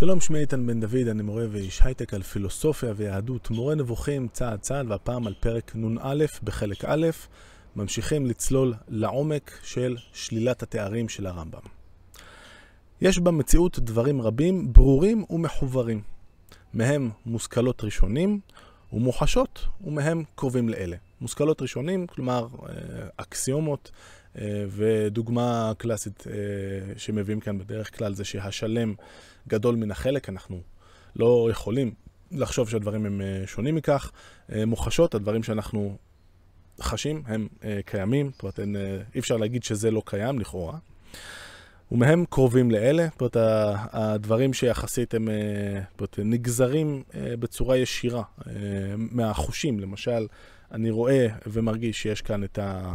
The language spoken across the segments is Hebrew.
שלום, שמי איתן בן דוד, אני מורה ואיש הייטק על פילוסופיה ויהדות, מורה נבוכים צעד צעד, והפעם על פרק נ"א בחלק א', ממשיכים לצלול לעומק של שלילת התארים של הרמב"ם. יש במציאות דברים רבים ברורים ומחוברים. מהם מושכלות ראשונים ומוחשות, ומהם קרובים לאלה. מושכלות ראשונים, כלומר אה, אקסיומות, ודוגמה קלאסית אה, שמביאים כאן בדרך כלל זה שהשלם גדול מן החלק, אנחנו לא יכולים לחשוב שהדברים הם שונים מכך. מוחשות, הדברים שאנחנו חשים הם קיימים, זאת אומרת, אי אפשר להגיד שזה לא קיים לכאורה. ומהם קרובים לאלה, זאת אומרת, הדברים שיחסית הם זאת, נגזרים בצורה ישירה מהחושים, למשל, אני רואה ומרגיש שיש כאן את, ה,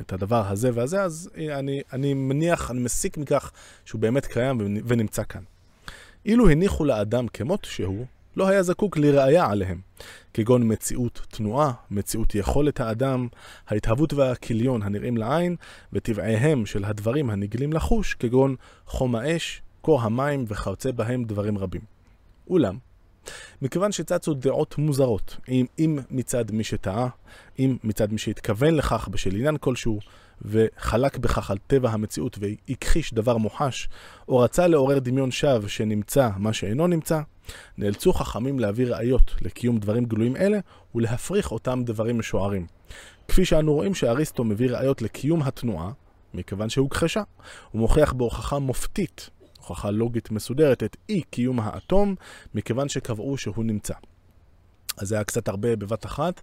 את הדבר הזה והזה, אז אני, אני מניח, אני מסיק מכך שהוא באמת קיים ונמצא כאן. אילו הניחו לאדם כמות שהוא, לא היה זקוק לראייה עליהם, כגון מציאות תנועה, מציאות יכולת האדם, ההתהוות והכיליון הנראים לעין, וטבעיהם של הדברים הנגלים לחוש, כגון חום האש, קור המים וכיוצא בהם דברים רבים. אולם, מכיוון שצצו דעות מוזרות, אם, אם מצד מי שטעה, אם מצד מי שהתכוון לכך בשל עניין כלשהו, וחלק בכך על טבע המציאות והכחיש דבר מוחש, או רצה לעורר דמיון שווא שנמצא מה שאינו נמצא, נאלצו חכמים להביא ראיות לקיום דברים גלויים אלה ולהפריך אותם דברים משוערים. כפי שאנו רואים שאריסטו מביא ראיות לקיום התנועה, מכיוון שהוכחשה, הוא מוכיח בהוכחה מופתית הוכחה לוגית מסודרת את אי קיום האטום, מכיוון שקבעו שהוא נמצא. אז זה היה קצת הרבה בבת אחת.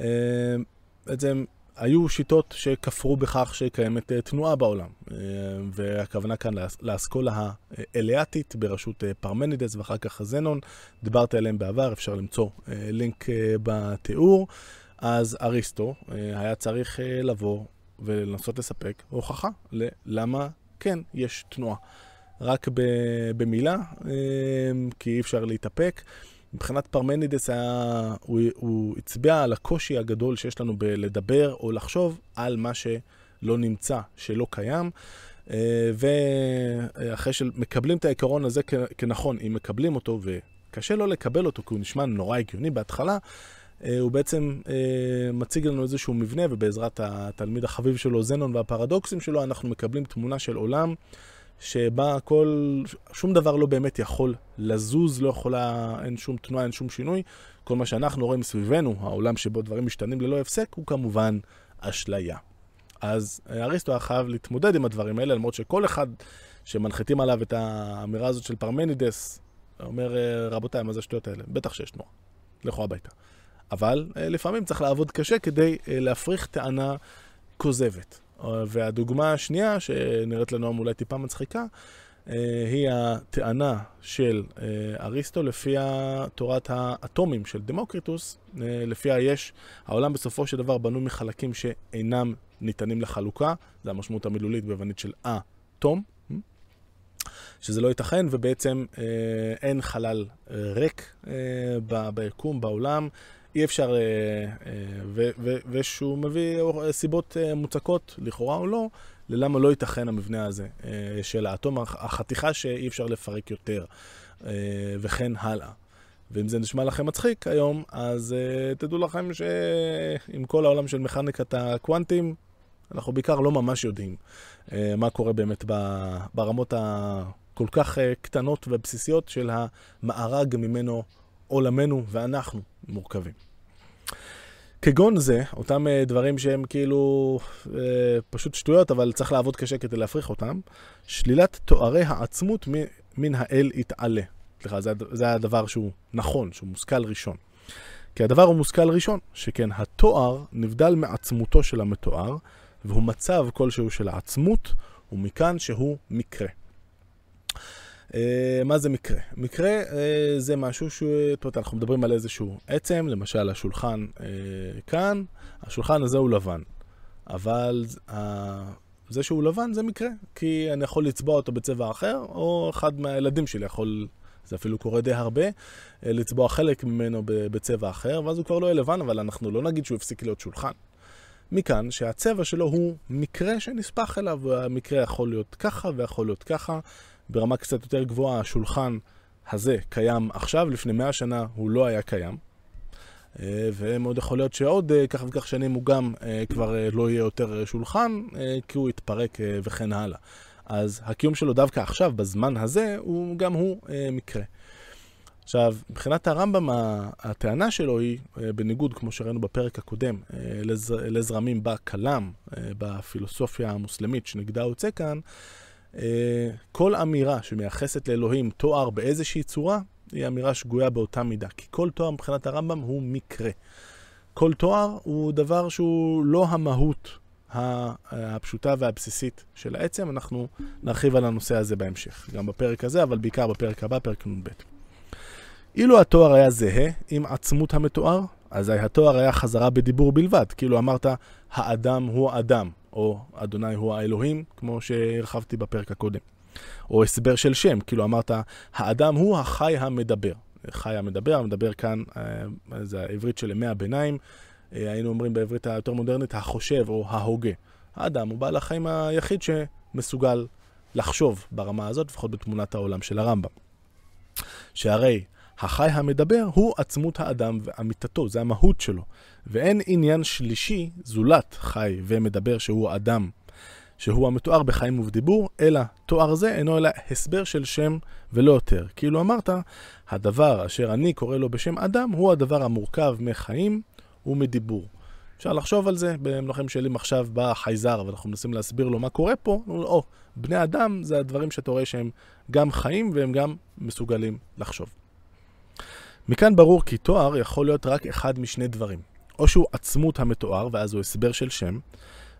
אה, בעצם היו שיטות שכפרו בכך שקיימת אה, תנועה בעולם, אה, והכוונה כאן לאסכולה האליאטית בראשות פרמנידס ואחר כך זנון, דיברתי עליהם בעבר, אפשר למצוא לינק בתיאור. אז אריסטו היה צריך לבוא ולנסות לספק הוכחה ללמה כן יש תנועה. רק במילה, אמ, כי אי אפשר להתאפק. מבחינת פרמנידס היה, הוא, הוא הצביע על הקושי הגדול שיש לנו בלדבר או לחשוב על מה שלא נמצא, שלא קיים. אה, ואחרי שמקבלים את העיקרון הזה כנכון, אם מקבלים אותו, וקשה לא לקבל אותו כי הוא נשמע נורא הגיוני בהתחלה, אה, הוא בעצם אה, מציג לנו איזשהו מבנה, ובעזרת התלמיד החביב שלו, זנון והפרדוקסים שלו, אנחנו מקבלים תמונה של עולם שבה כל, שום דבר לא באמת יכול לזוז, לא יכולה, אין שום תנועה, אין שום שינוי. כל מה שאנחנו רואים סביבנו, העולם שבו דברים משתנים ללא הפסק, הוא כמובן אשליה. אז אריסטו היה חייב להתמודד עם הדברים האלה, למרות שכל אחד שמנחיתים עליו את האמירה הזאת של פרמנידס, אומר, רבותיי, מה זה השטויות האלה? בטח שיש תנועה. לכו הביתה. אבל אה, לפעמים צריך לעבוד קשה כדי אה, להפריך טענה כוזבת. והדוגמה השנייה, שנראית לנו אולי טיפה מצחיקה, אה, היא הטענה של אה, אריסטו לפיה תורת האטומים של דמוקריטוס, אה, לפיה יש, העולם בסופו של דבר בנוי מחלקים שאינם ניתנים לחלוקה, זה המשמעות המילולית ביוונית של אטום, שזה לא ייתכן, ובעצם אין חלל ריק ביקום, בעולם. אי אפשר, אה, אה, ושהוא מביא סיבות אה, מוצקות, לכאורה או לא, ללמה לא ייתכן המבנה הזה של האטום, החתיכה שאי אפשר לפרק יותר, וכן הלאה. ואם זה נשמע לכם מצחיק היום, אז תדעו לכם שעם כל העולם של מכניקת הקוונטים, אנחנו בעיקר לא ממש יודעים מה קורה באמת ברמות הכל כך קטנות ובסיסיות של המארג ממנו עולמנו ואנחנו מורכבים. כגון זה, אותם אה, דברים שהם כאילו אה, פשוט שטויות, אבל צריך לעבוד קשה כדי להפריך אותם, שלילת תוארי העצמות מן האל יתעלה. סליחה, זה, זה הדבר שהוא נכון, שהוא מושכל ראשון. כי הדבר הוא מושכל ראשון, שכן התואר נבדל מעצמותו של המתואר, והוא מצב כלשהו של העצמות, ומכאן שהוא מקרה. אה, מה זה מקרה? מקרה אה, זה משהו ש... זאת אומרת, אנחנו מדברים על איזשהו עצם, למשל השולחן אה, כאן, השולחן הזה הוא לבן. אבל זה שהוא לבן זה מקרה, כי אני יכול לצבוע אותו בצבע אחר, או אחד מהילדים שלי יכול, זה אפילו קורה די הרבה, לצבוע חלק ממנו בצבע אחר, ואז הוא כבר לא יהיה לבן, אבל אנחנו לא נגיד שהוא הפסיק להיות שולחן. מכאן שהצבע שלו הוא מקרה שנספח אליו, והמקרה יכול להיות ככה ויכול להיות ככה, ברמה קצת יותר גבוהה, השולחן הזה קיים עכשיו, לפני מאה שנה הוא לא היה קיים. אה, ומאוד יכול להיות שעוד אה, כך וכך שנים הוא גם אה, כבר לא יהיה יותר שולחן, כי הוא יתפרק וכן הלאה. אז הקיום שלו דווקא עכשיו, בזמן הזה, הוא גם הוא מקרה. עכשיו, מבחינת הרמב"ם, הטענה שלו היא, בניגוד, כמו שראינו בפרק הקודם, לזרמים בכלם, בפילוסופיה המוסלמית שנגדה יוצא כאן, כל אמירה שמייחסת לאלוהים תואר באיזושהי צורה, היא אמירה שגויה באותה מידה. כי כל תואר מבחינת הרמב"ם הוא מקרה. כל תואר הוא דבר שהוא לא המהות הפשוטה והבסיסית של העצם. אנחנו נרחיב על הנושא הזה בהמשך, גם בפרק הזה, אבל בעיקר בפרק הבא, פרק נ"ב. אילו התואר היה זהה עם עצמות המתואר, אזי התואר היה חזרה בדיבור בלבד. כאילו אמרת, האדם הוא אדם, או אדוני הוא האלוהים, כמו שהרחבתי בפרק הקודם. או הסבר של שם, כאילו אמרת, האדם הוא החי המדבר. חי המדבר, המדבר כאן, אה, זה העברית של ימי הביניים, אה, היינו אומרים בעברית היותר מודרנית, החושב או ההוגה. האדם הוא בעל החיים היחיד שמסוגל לחשוב ברמה הזאת, לפחות בתמונת העולם של הרמב"ם. שהרי החי המדבר הוא עצמות האדם ואמיתתו, זה המהות שלו. ואין עניין שלישי זולת חי ומדבר שהוא אדם שהוא המתואר בחיים ובדיבור, אלא תואר זה אינו אלא הסבר של שם ולא יותר. כאילו אמרת, הדבר אשר אני קורא לו בשם אדם הוא הדבר המורכב מחיים ומדיבור. אפשר לחשוב על זה, במלכים שלי עכשיו בא חייזר ואנחנו מנסים להסביר לו מה קורה פה, או, בני אדם זה הדברים שאתה רואה שהם גם חיים והם גם מסוגלים לחשוב. מכאן ברור כי תואר יכול להיות רק אחד משני דברים. או שהוא עצמות המתואר, ואז הוא הסבר של שם,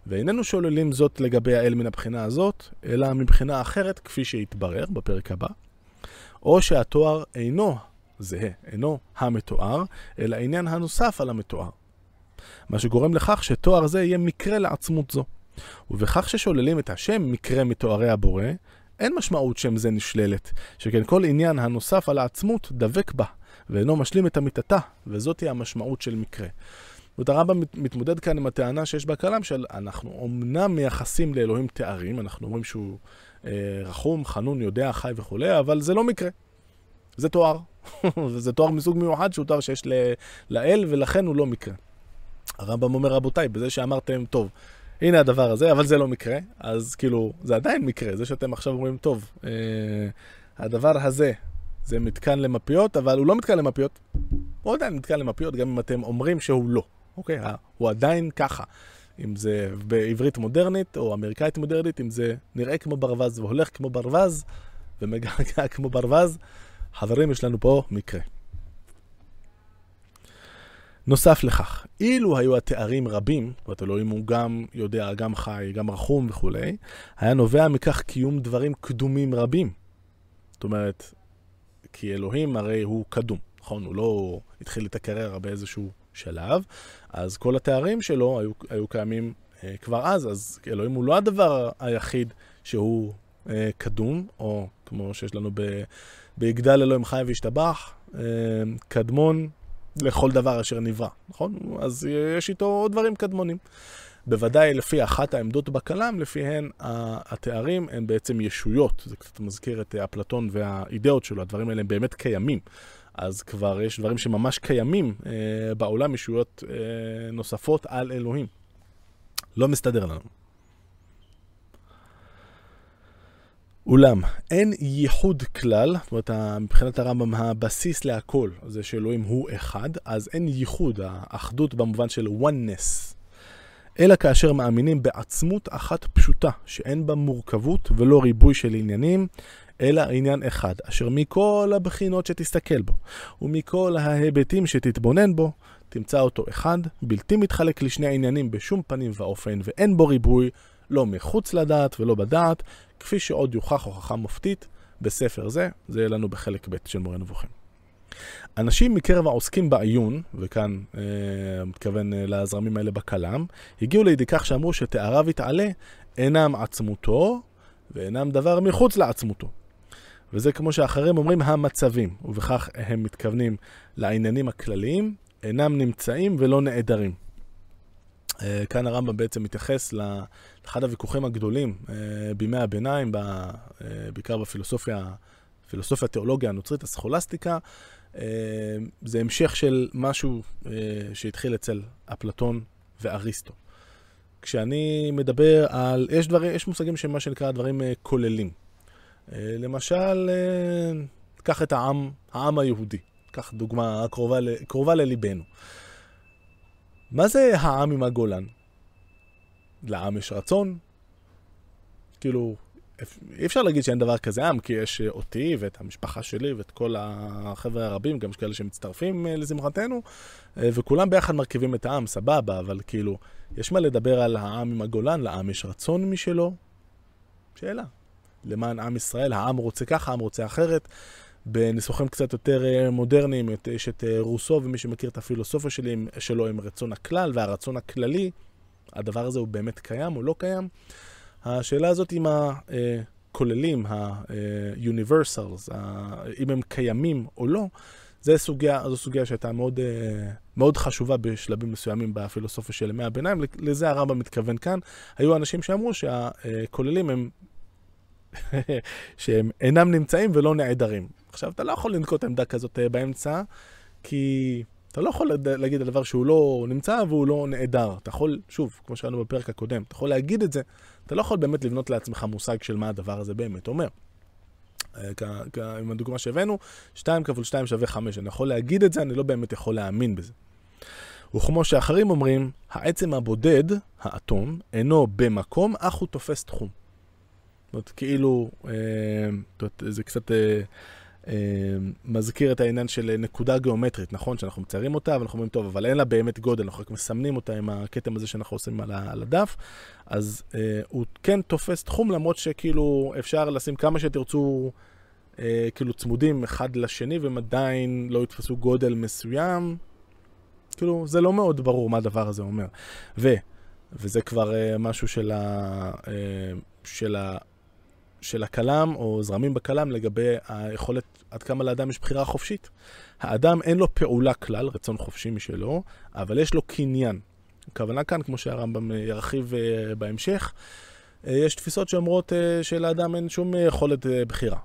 ואיננו שוללים זאת לגבי האל מן הבחינה הזאת, אלא מבחינה אחרת, כפי שיתברר בפרק הבא, או שהתואר אינו זהה, אינו המתואר, אלא עניין הנוסף על המתואר. מה שגורם לכך שתואר זה יהיה מקרה לעצמות זו. ובכך ששוללים את השם מקרה מתוארי הבורא, אין משמעות שם זה נשללת, שכן כל עניין הנוסף על העצמות דבק בה, ואינו משלים את אמיתתה, וזאת היא המשמעות של מקרה. זאת הרמב"ם מתמודד כאן עם הטענה שיש בה כלם של אנחנו אמנם מייחסים לאלוהים תארים, אנחנו אומרים שהוא אה, רחום, חנון, יודע, חי וכולי, אבל זה לא מקרה. זה תואר. זה תואר מסוג מיוחד שהוא תואר שיש ל, לאל, ולכן הוא לא מקרה. הרמב"ם אומר, רבותיי, בזה שאמרתם, טוב, הנה הדבר הזה, אבל זה לא מקרה, אז כאילו, זה עדיין מקרה. זה שאתם עכשיו אומרים, טוב, אה, הדבר הזה זה מתקן למפיות, אבל הוא לא מתקן למפיות. הוא עדיין מתקן למפיות, גם אם אתם אומרים שהוא לא. אוקיי? הוא עדיין ככה. אם זה בעברית מודרנית או אמריקאית מודרנית, אם זה נראה כמו ברווז והולך כמו ברווז ומגעגע כמו ברווז, חברים, יש לנו פה מקרה. נוסף לכך, אילו היו התארים רבים, זאת אלוהים הוא גם יודע, גם חי, גם רחום וכולי, היה נובע מכך קיום דברים קדומים רבים. זאת אומרת, כי אלוהים הרי הוא קדום, נכון? הוא לא התחיל את הקריירה באיזשהו שלב, אז כל התארים שלו היו, היו קיימים אה, כבר אז, אז אלוהים הוא לא הדבר היחיד שהוא אה, קדום, או כמו שיש לנו ב, ביגדל אלוהים חי וישתבח, אה, קדמון לכל דבר אשר נברא, נכון? אז יש איתו דברים קדמונים. בוודאי לפי אחת העמדות בכלם, לפיהן התארים הם בעצם ישויות. זה קצת מזכיר את אפלטון והאידאות שלו, הדברים האלה הם באמת קיימים. אז כבר יש דברים שממש קיימים אה, בעולם, ישויות אה, נוספות על אלוהים. לא מסתדר לנו. אולם, אין ייחוד כלל, זאת אומרת, מבחינת הרמב"ם, הבסיס להכל זה שאלוהים הוא אחד, אז אין ייחוד, האחדות במובן של oneness, אלא כאשר מאמינים בעצמות אחת פשוטה, שאין בה מורכבות ולא ריבוי של עניינים, אלא עניין אחד, אשר מכל הבחינות שתסתכל בו, ומכל ההיבטים שתתבונן בו, תמצא אותו אחד, בלתי מתחלק לשני העניינים בשום פנים ואופן, ואין בו ריבוי, לא מחוץ לדעת ולא בדעת, כפי שעוד יוכח הוכחה מופתית בספר זה, זה יהיה לנו בחלק ב' של מורה נבוכים. אנשים מקרב העוסקים בעיון, וכאן אה, מתכוון אה, לזרמים האלה בכלם, הגיעו לידי כך שאמרו שתאריו יתעלה אינם עצמותו ואינם דבר מחוץ לעצמותו. וזה כמו שאחרים אומרים המצבים, ובכך הם מתכוונים לעניינים הכלליים, אינם נמצאים ולא נעדרים. אה, כאן הרמב"ם בעצם מתייחס לאחד הוויכוחים הגדולים אה, בימי הביניים, בעיקר בפילוסופיה, פילוסופיה, תיאולוגיה הנוצרית, הסכולסטיקה. זה המשך של משהו שהתחיל אצל אפלטון ואריסטו. כשאני מדבר על, יש, דברים, יש מושגים שהם מה שנקרא דברים כוללים. למשל, קח את העם, העם היהודי. קח דוגמה קרובה, קרובה לליבנו. מה זה העם עם הגולן? לעם יש רצון? כאילו, אי אפשר להגיד שאין דבר כזה עם, כי יש אותי ואת המשפחה שלי ואת כל החבר'ה הרבים, גם יש כאלה שמצטרפים אה, לזמרתנו, אה, וכולם ביחד מרכיבים את העם, סבבה, אבל כאילו, יש מה לדבר על העם עם הגולן, לעם יש רצון משלו? שאלה. למען עם ישראל, העם רוצה ככה, העם רוצה אחרת. בניסוחים קצת יותר אה, מודרניים, יש את אה, רוסו, ומי שמכיר את הפילוסופיה שלי, שלו עם רצון הכלל והרצון הכללי, הדבר הזה הוא באמת קיים או לא קיים. השאלה הזאת עם הכוללים, ה-universals, אם הם קיימים או לא, זו סוגיה, זו סוגיה שהייתה מאוד, מאוד חשובה בשלבים מסוימים בפילוסופיה של ימי הביניים. לזה הרמב"ם מתכוון כאן. היו אנשים שאמרו שהכוללים הם, שהם אינם נמצאים ולא נעדרים. עכשיו, אתה לא יכול לנקוט עמדה כזאת אה, באמצע, כי אתה לא יכול להגיד על דבר שהוא לא נמצא והוא לא נעדר. אתה יכול, שוב, כמו שראינו בפרק הקודם, אתה יכול להגיד את זה, אתה לא יכול באמת לבנות לעצמך מושג של מה הדבר הזה באמת אומר. אה, עם הדוגמה שהבאנו, 2 כפול 2 שווה 5. אני יכול להגיד את זה, אני לא באמת יכול להאמין בזה. וכמו שאחרים אומרים, העצם הבודד, האטום, אינו במקום, אך הוא תופס תחום. זאת אומרת, כאילו, אה, זה קצת... אה, מזכיר את העניין של נקודה גיאומטרית, נכון? שאנחנו מציירים אותה, ואנחנו אומרים, טוב, אבל אין לה באמת גודל, אנחנו רק מסמנים אותה עם הכתם הזה שאנחנו עושים על, על הדף, אז אה, הוא כן תופס תחום, למרות שכאילו אפשר לשים כמה שתרצו, אה, כאילו צמודים אחד לשני, והם עדיין לא יתפסו גודל מסוים. כאילו, זה לא מאוד ברור מה הדבר הזה אומר. ו, וזה כבר אה, משהו של ה... אה, של ה של הכלם או זרמים בכלם לגבי היכולת עד כמה לאדם יש בחירה חופשית. האדם אין לו פעולה כלל, רצון חופשי משלו, אבל יש לו קניין. הכוונה כאן, כמו שהרמב"ם ירחיב אה, בהמשך, אה, יש תפיסות שאומרות אה, שלאדם אין שום יכולת בחירה.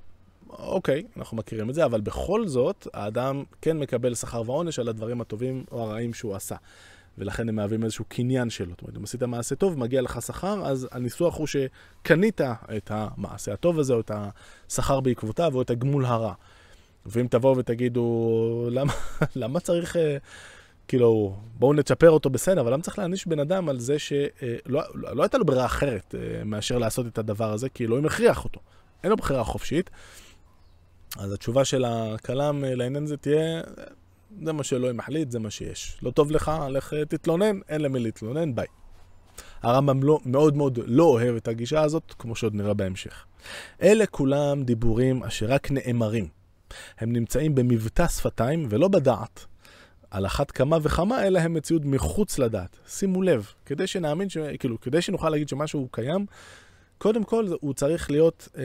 אוקיי, אנחנו מכירים את זה, אבל בכל זאת, האדם כן מקבל שכר ועונש על הדברים הטובים או הרעים שהוא עשה. ולכן הם מהווים איזשהו קניין שלו. זאת אומרת, אם עשית מעשה טוב, מגיע לך שכר, אז הניסוח הוא שקנית את המעשה הטוב הזה, או את השכר בעקבותיו, או את הגמול הרע. ואם תבואו ותגידו, למה, למה צריך, אה, כאילו, בואו נצ'פר אותו בסדר, אבל למה צריך להעניש בן אדם על זה שלא לא, לא הייתה לו ברירה אחרת אה, מאשר לעשות את הדבר הזה, כי אלוהים הכריח אותו. אין לו בחירה חופשית. אז התשובה של הכלם אה, לעניין הזה תהיה, זה מה שאלוהים מחליט, זה מה שיש. לא טוב לך, לך תתלונן, אין למי להתלונן, ביי. הרמב"ם לא, מאוד מאוד לא אוהב את הגישה הזאת, כמו שעוד נראה בהמשך. אלה כולם דיבורים אשר רק נאמרים. הם נמצאים במבטא שפתיים ולא בדעת. על אחת כמה וכמה, אלא הם מציאות מחוץ לדעת. שימו לב, כדי שנאמין, ש... כאילו, כדי שנוכל להגיד שמשהו קיים, קודם כל הוא צריך להיות אה,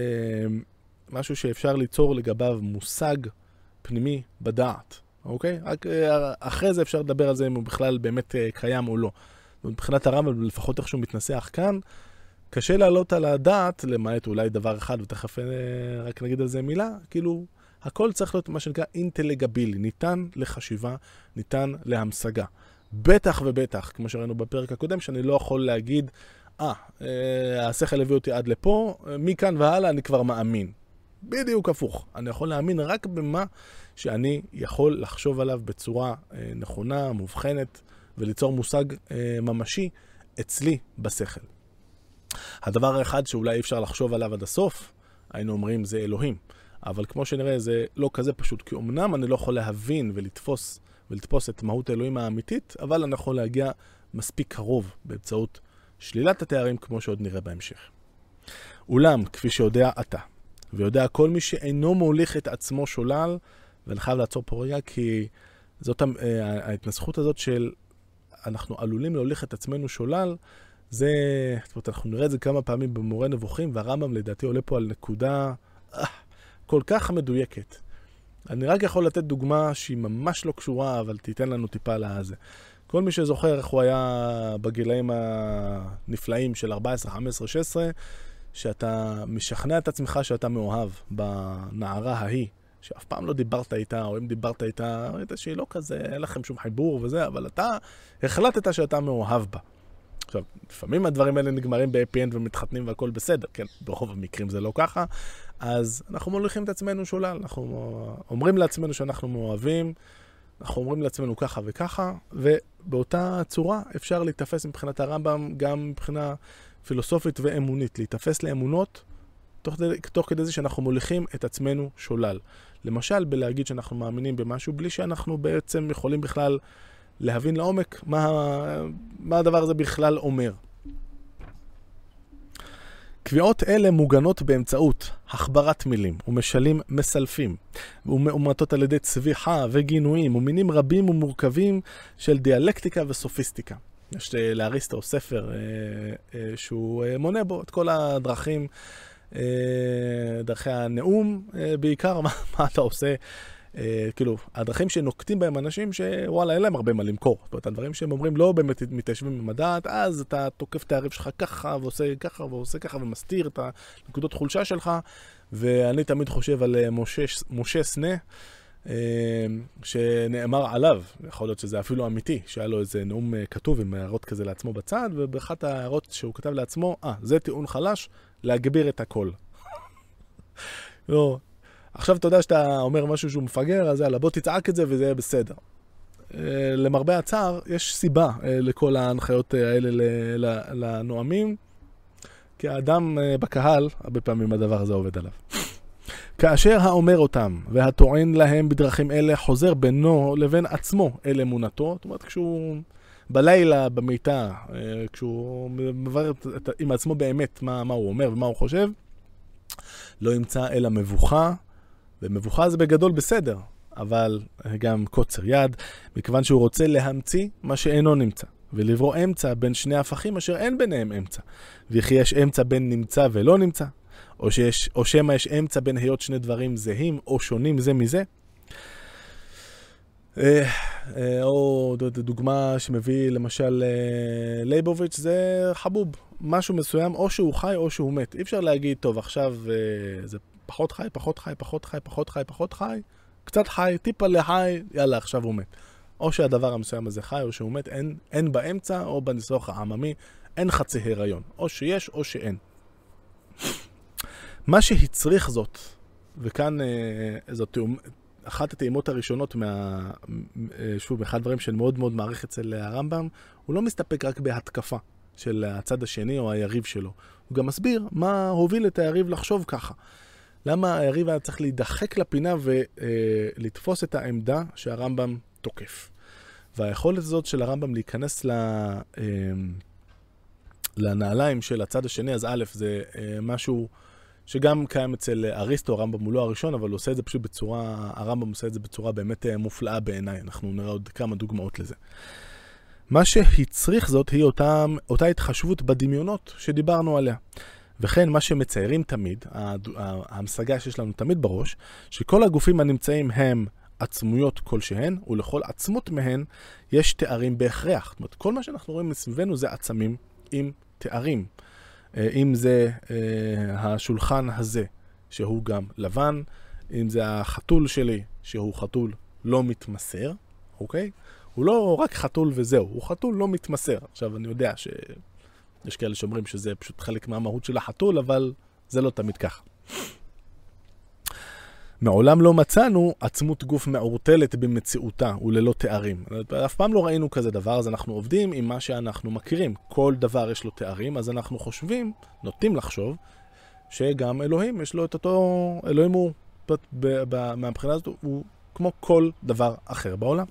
משהו שאפשר ליצור לגביו מושג פנימי בדעת. אוקיי? אה, אחרי זה אפשר לדבר על זה אם הוא בכלל באמת אה, קיים או לא. מבחינת הרמב"ם, לפחות איך שהוא מתנסח כאן, קשה להעלות על הדעת, למעט אולי דבר אחד, ותכף אה, רק נגיד על זה מילה, כאילו, הכל צריך להיות מה שנקרא אינטלגבילי, ניתן לחשיבה, ניתן להמשגה. בטח ובטח, כמו שראינו בפרק הקודם, שאני לא יכול להגיד, אה, השכל הביא אותי עד לפה, מכאן והלאה אני כבר מאמין. בדיוק הפוך. אני יכול להאמין רק במה שאני יכול לחשוב עליו בצורה אה, נכונה, מובחנת, וליצור מושג אה, ממשי אצלי בשכל. הדבר האחד שאולי אי אפשר לחשוב עליו עד הסוף, היינו אומרים זה אלוהים. אבל כמו שנראה זה לא כזה פשוט, כי אמנם אני לא יכול להבין ולתפוס, ולתפוס את מהות האלוהים האמיתית, אבל אני יכול להגיע מספיק קרוב באמצעות שלילת התארים, כמו שעוד נראה בהמשך. אולם, כפי שיודע אתה, ויודע כל מי שאינו מוליך את עצמו שולל, ואני חייב לעצור פה רגע, כי זאת אה, ההתנסחות הזאת של אנחנו עלולים להוליך את עצמנו שולל, זה, זאת אומרת, אנחנו נראה את זה כמה פעמים במורה נבוכים, והרמב"ם לדעתי עולה פה על נקודה אה, כל כך מדויקת. אני רק יכול לתת דוגמה שהיא ממש לא קשורה, אבל תיתן לנו טיפה לזה. כל מי שזוכר איך הוא היה בגילאים הנפלאים של 14, 15, 16, שאתה משכנע את עצמך שאתה מאוהב בנערה ההיא, שאף פעם לא דיברת איתה, או אם דיברת איתה, ראית שהיא לא כזה, אין לכם שום חיבור וזה, אבל אתה החלטת שאתה מאוהב בה. עכשיו, לפעמים הדברים האלה נגמרים ב-happy end ומתחתנים והכל בסדר, כן, ברוב המקרים זה לא ככה, אז אנחנו מוליכים את עצמנו שולל, אנחנו אומרים לעצמנו שאנחנו מאוהבים, אנחנו אומרים לעצמנו ככה וככה, ובאותה צורה אפשר להיתפס מבחינת הרמב"ם גם מבחינה פילוסופית ואמונית, להיתפס לאמונות תוך, תוך כדי זה שאנחנו מוליכים את עצמנו שולל. למשל, בלהגיד שאנחנו מאמינים במשהו בלי שאנחנו בעצם יכולים בכלל להבין לעומק מה, מה הדבר הזה בכלל אומר. קביעות אלה מוגנות באמצעות החברת מילים ומשלים מסלפים, ומאומתות על ידי צביחה וגינויים ומינים רבים ומורכבים של דיאלקטיקה וסופיסטיקה. יש לאריסטו ספר אה, אה, שהוא אה, מונה בו את כל הדרכים, דרכי הנאום בעיקר, מה, מה אתה עושה אה, כאילו, הדרכים שנוקטים בהם אנשים שוואלה, אין להם הרבה מה למכור. זאת אומרת, הדברים שהם אומרים לא באמת מתיישבים במדעת, אז אתה תוקף את היריב שלך ככה, ועושה ככה, ועושה ככה, ומסתיר את הנקודות חולשה שלך. ואני תמיד חושב על משה, משה סנה. אה, שנאמר עליו, יכול להיות שזה אפילו אמיתי, שהיה לו איזה נאום אה, כתוב עם הערות כזה לעצמו בצד, ובאחת ההערות שהוא כתב לעצמו, אה, ah, זה טיעון חלש, להגביר את הקול. לא, עכשיו אתה יודע שאתה אומר משהו שהוא מפגר, אז יאללה, בוא תצעק את זה וזה יהיה בסדר. אה, למרבה הצער, יש סיבה אה, לכל ההנחיות האלה לנואמים, כי האדם בקהל, הרבה פעמים הדבר הזה עובד עליו. כאשר האומר אותם והטוען להם בדרכים אלה חוזר בינו לבין עצמו אל אמונתו, זאת אומרת כשהוא בלילה במיטה, כשהוא מברר עם עצמו באמת מה, מה הוא אומר ומה הוא חושב, לא ימצא אלא מבוכה ומבוכה זה בגדול בסדר, אבל גם קוצר יד, מכיוון שהוא רוצה להמציא מה שאינו נמצא, ולברוא אמצע בין שני הפכים אשר אין ביניהם אמצע. וכי יש אמצע בין נמצא ולא נמצא, או, שיש, או שמא יש אמצע בין היות שני דברים זהים או שונים זה מזה. אה, אה, או דוגמה שמביא למשל אה, לייבוביץ' זה חבוב, משהו מסוים, או שהוא חי או שהוא מת. אי אפשר להגיד, טוב, עכשיו זה פחות חי, פחות חי, פחות חי, פחות חי, פחות חי, קצת חי, טיפה לחי, יאללה, עכשיו הוא מת. או שהדבר המסוים הזה חי או שהוא מת, אין, אין באמצע, או בניסוח העממי, אין חצי הריון. או שיש או שאין. מה שהצריך זאת, וכאן אה, זאת אחת הטעימות הראשונות, מה, אה, שוב, אחד הדברים שאני מאוד מאוד מעריך אצל הרמב"ם, הוא לא מסתפק רק בהתקפה של הצד השני או היריב שלו. הוא גם מסביר מה הוביל את היריב לחשוב ככה. למה היריב היה צריך להידחק לפינה ולתפוס את העמדה שהרמב"ם תוקף. והיכולת הזאת של הרמב"ם להיכנס ל... לנעליים של הצד השני, אז א', זה אה, משהו שגם קיים אצל אריסטו, הרמב"ם הוא לא הראשון, אבל הוא עושה את זה פשוט בצורה, הרמב"ם עושה את זה בצורה באמת אה, מופלאה בעיניי, אנחנו נראה עוד כמה דוגמאות לזה. מה שהצריך זאת היא אותה, אותה התחשבות בדמיונות שדיברנו עליה. וכן, מה שמציירים תמיד, ההמשגה שיש לנו תמיד בראש, שכל הגופים הנמצאים הם עצמויות כלשהן, ולכל עצמות מהן יש תארים בהכרח. זאת אומרת, כל מה שאנחנו רואים מסביבנו זה עצמים עם תארים. אה, אם זה אה, השולחן הזה, שהוא גם לבן, אם זה החתול שלי, שהוא חתול לא מתמסר, אוקיי? הוא לא רק חתול וזהו, הוא חתול לא מתמסר. עכשיו, אני יודע ש... יש כאלה שאומרים שזה פשוט חלק מהמהות של החתול, אבל זה לא תמיד ככה. מעולם לא מצאנו עצמות גוף מעורטלת במציאותה וללא תארים. אף פעם לא ראינו כזה דבר, אז אנחנו עובדים עם מה שאנחנו מכירים. כל דבר יש לו תארים, אז אנחנו חושבים, נוטים לחשוב, שגם אלוהים יש לו את אותו... אלוהים הוא, מהבחינה הזאת, הוא כמו כל דבר אחר בעולם.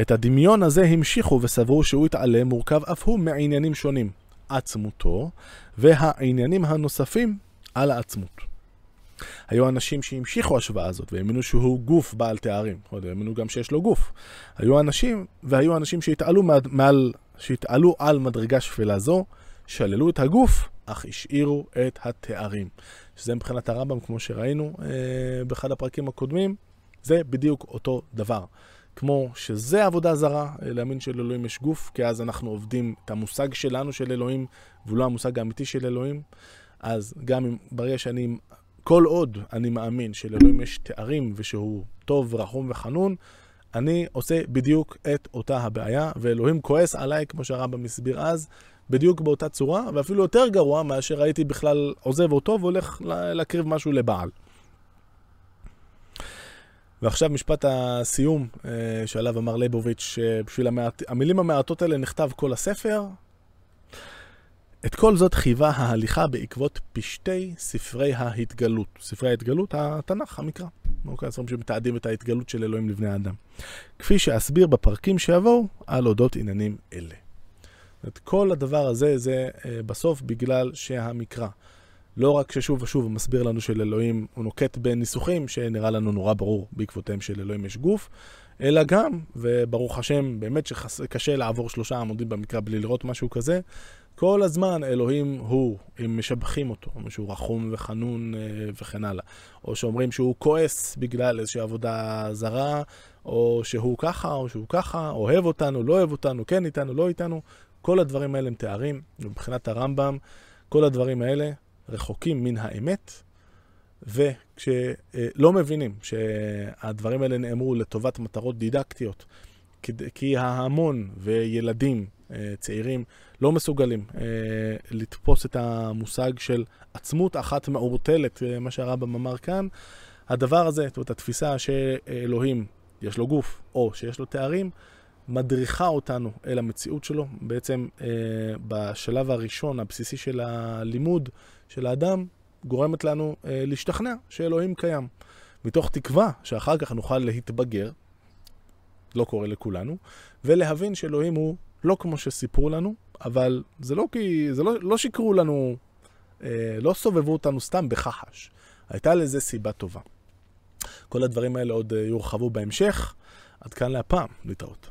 את הדמיון הזה המשיכו וסברו שהוא התעלם מורכב אף הוא מעניינים שונים, עצמותו והעניינים הנוספים על העצמות. היו אנשים שהמשיכו השוואה הזאת והאמינו שהוא גוף בעל תארים, האמינו גם שיש לו גוף. היו אנשים, והיו אנשים שהתעלו, מעל, שהתעלו על מדרגה שפלה זו, שללו את הגוף, אך השאירו את התארים. שזה מבחינת הרמב"ם, כמו שראינו אה, באחד הפרקים הקודמים, זה בדיוק אותו דבר. כמו שזה עבודה זרה, להאמין שלאלוהים יש גוף, כי אז אנחנו עובדים את המושג שלנו של אלוהים, והוא לא המושג האמיתי של אלוהים. אז גם אם, ברגע שאני, כל עוד אני מאמין שלאלוהים יש תארים ושהוא טוב, רחום וחנון, אני עושה בדיוק את אותה הבעיה, ואלוהים כועס עליי, כמו שהרמב"ם הסביר אז, בדיוק באותה צורה, ואפילו יותר גרוע מאשר הייתי בכלל עוזב אותו והולך להקריב משהו לבעל. ועכשיו משפט הסיום אה, שעליו אמר ליבוביץ', שבשביל המעט, המילים המעטות האלה נכתב כל הספר. את כל זאת חייבה ההליכה בעקבות פשטי ספרי ההתגלות. ספרי ההתגלות, התנ"ך, המקרא. אוקיי, הספרים שמתעדים את ההתגלות של אלוהים לבני האדם. כפי שאסביר בפרקים שיבואו על אודות עניינים אלה. את כל הדבר הזה זה אה, בסוף בגלל שהמקרא לא רק ששוב ושוב הוא מסביר לנו שלאלוהים, הוא נוקט בניסוחים שנראה לנו נורא ברור בעקבותיהם של אלוהים יש גוף, אלא גם, וברוך השם, באמת שקשה לעבור שלושה עמודים במקרא בלי לראות משהו כזה, כל הזמן אלוהים הוא, אם משבחים אותו, שהוא רחום וחנון אה, וכן הלאה, או שאומרים שהוא כועס בגלל איזושהי עבודה זרה, או שהוא ככה, או שהוא ככה, אוהב אותנו, לא אוהב אותנו, כן איתנו, לא איתנו, כל הדברים האלה הם תארים, ומבחינת הרמב"ם, כל הדברים האלה רחוקים מן האמת, וכשלא מבינים שהדברים האלה נאמרו לטובת מטרות דידקטיות, כי ההמון וילדים אה, צעירים לא מסוגלים אה, לתפוס את המושג של עצמות אחת מעורטלת, אה, מה שהרמב"ם אמר כאן, הדבר הזה, זאת אומרת, התפיסה שאלוהים יש לו גוף או שיש לו תארים, מדריכה אותנו אל המציאות שלו. בעצם אה, בשלב הראשון, הבסיסי של הלימוד של האדם, גורמת לנו להשתכנע שאלוהים קיים. מתוך תקווה שאחר כך נוכל להתבגר, לא קורה לכולנו, ולהבין שאלוהים הוא לא כמו שסיפרו לנו, אבל זה לא כי, זה לא, לא שיקרו לנו, אה, לא סובבו אותנו סתם בכחש. הייתה לזה סיבה טובה. כל הדברים האלה עוד אה, יורחבו בהמשך. עד כאן להפעם, להתראות.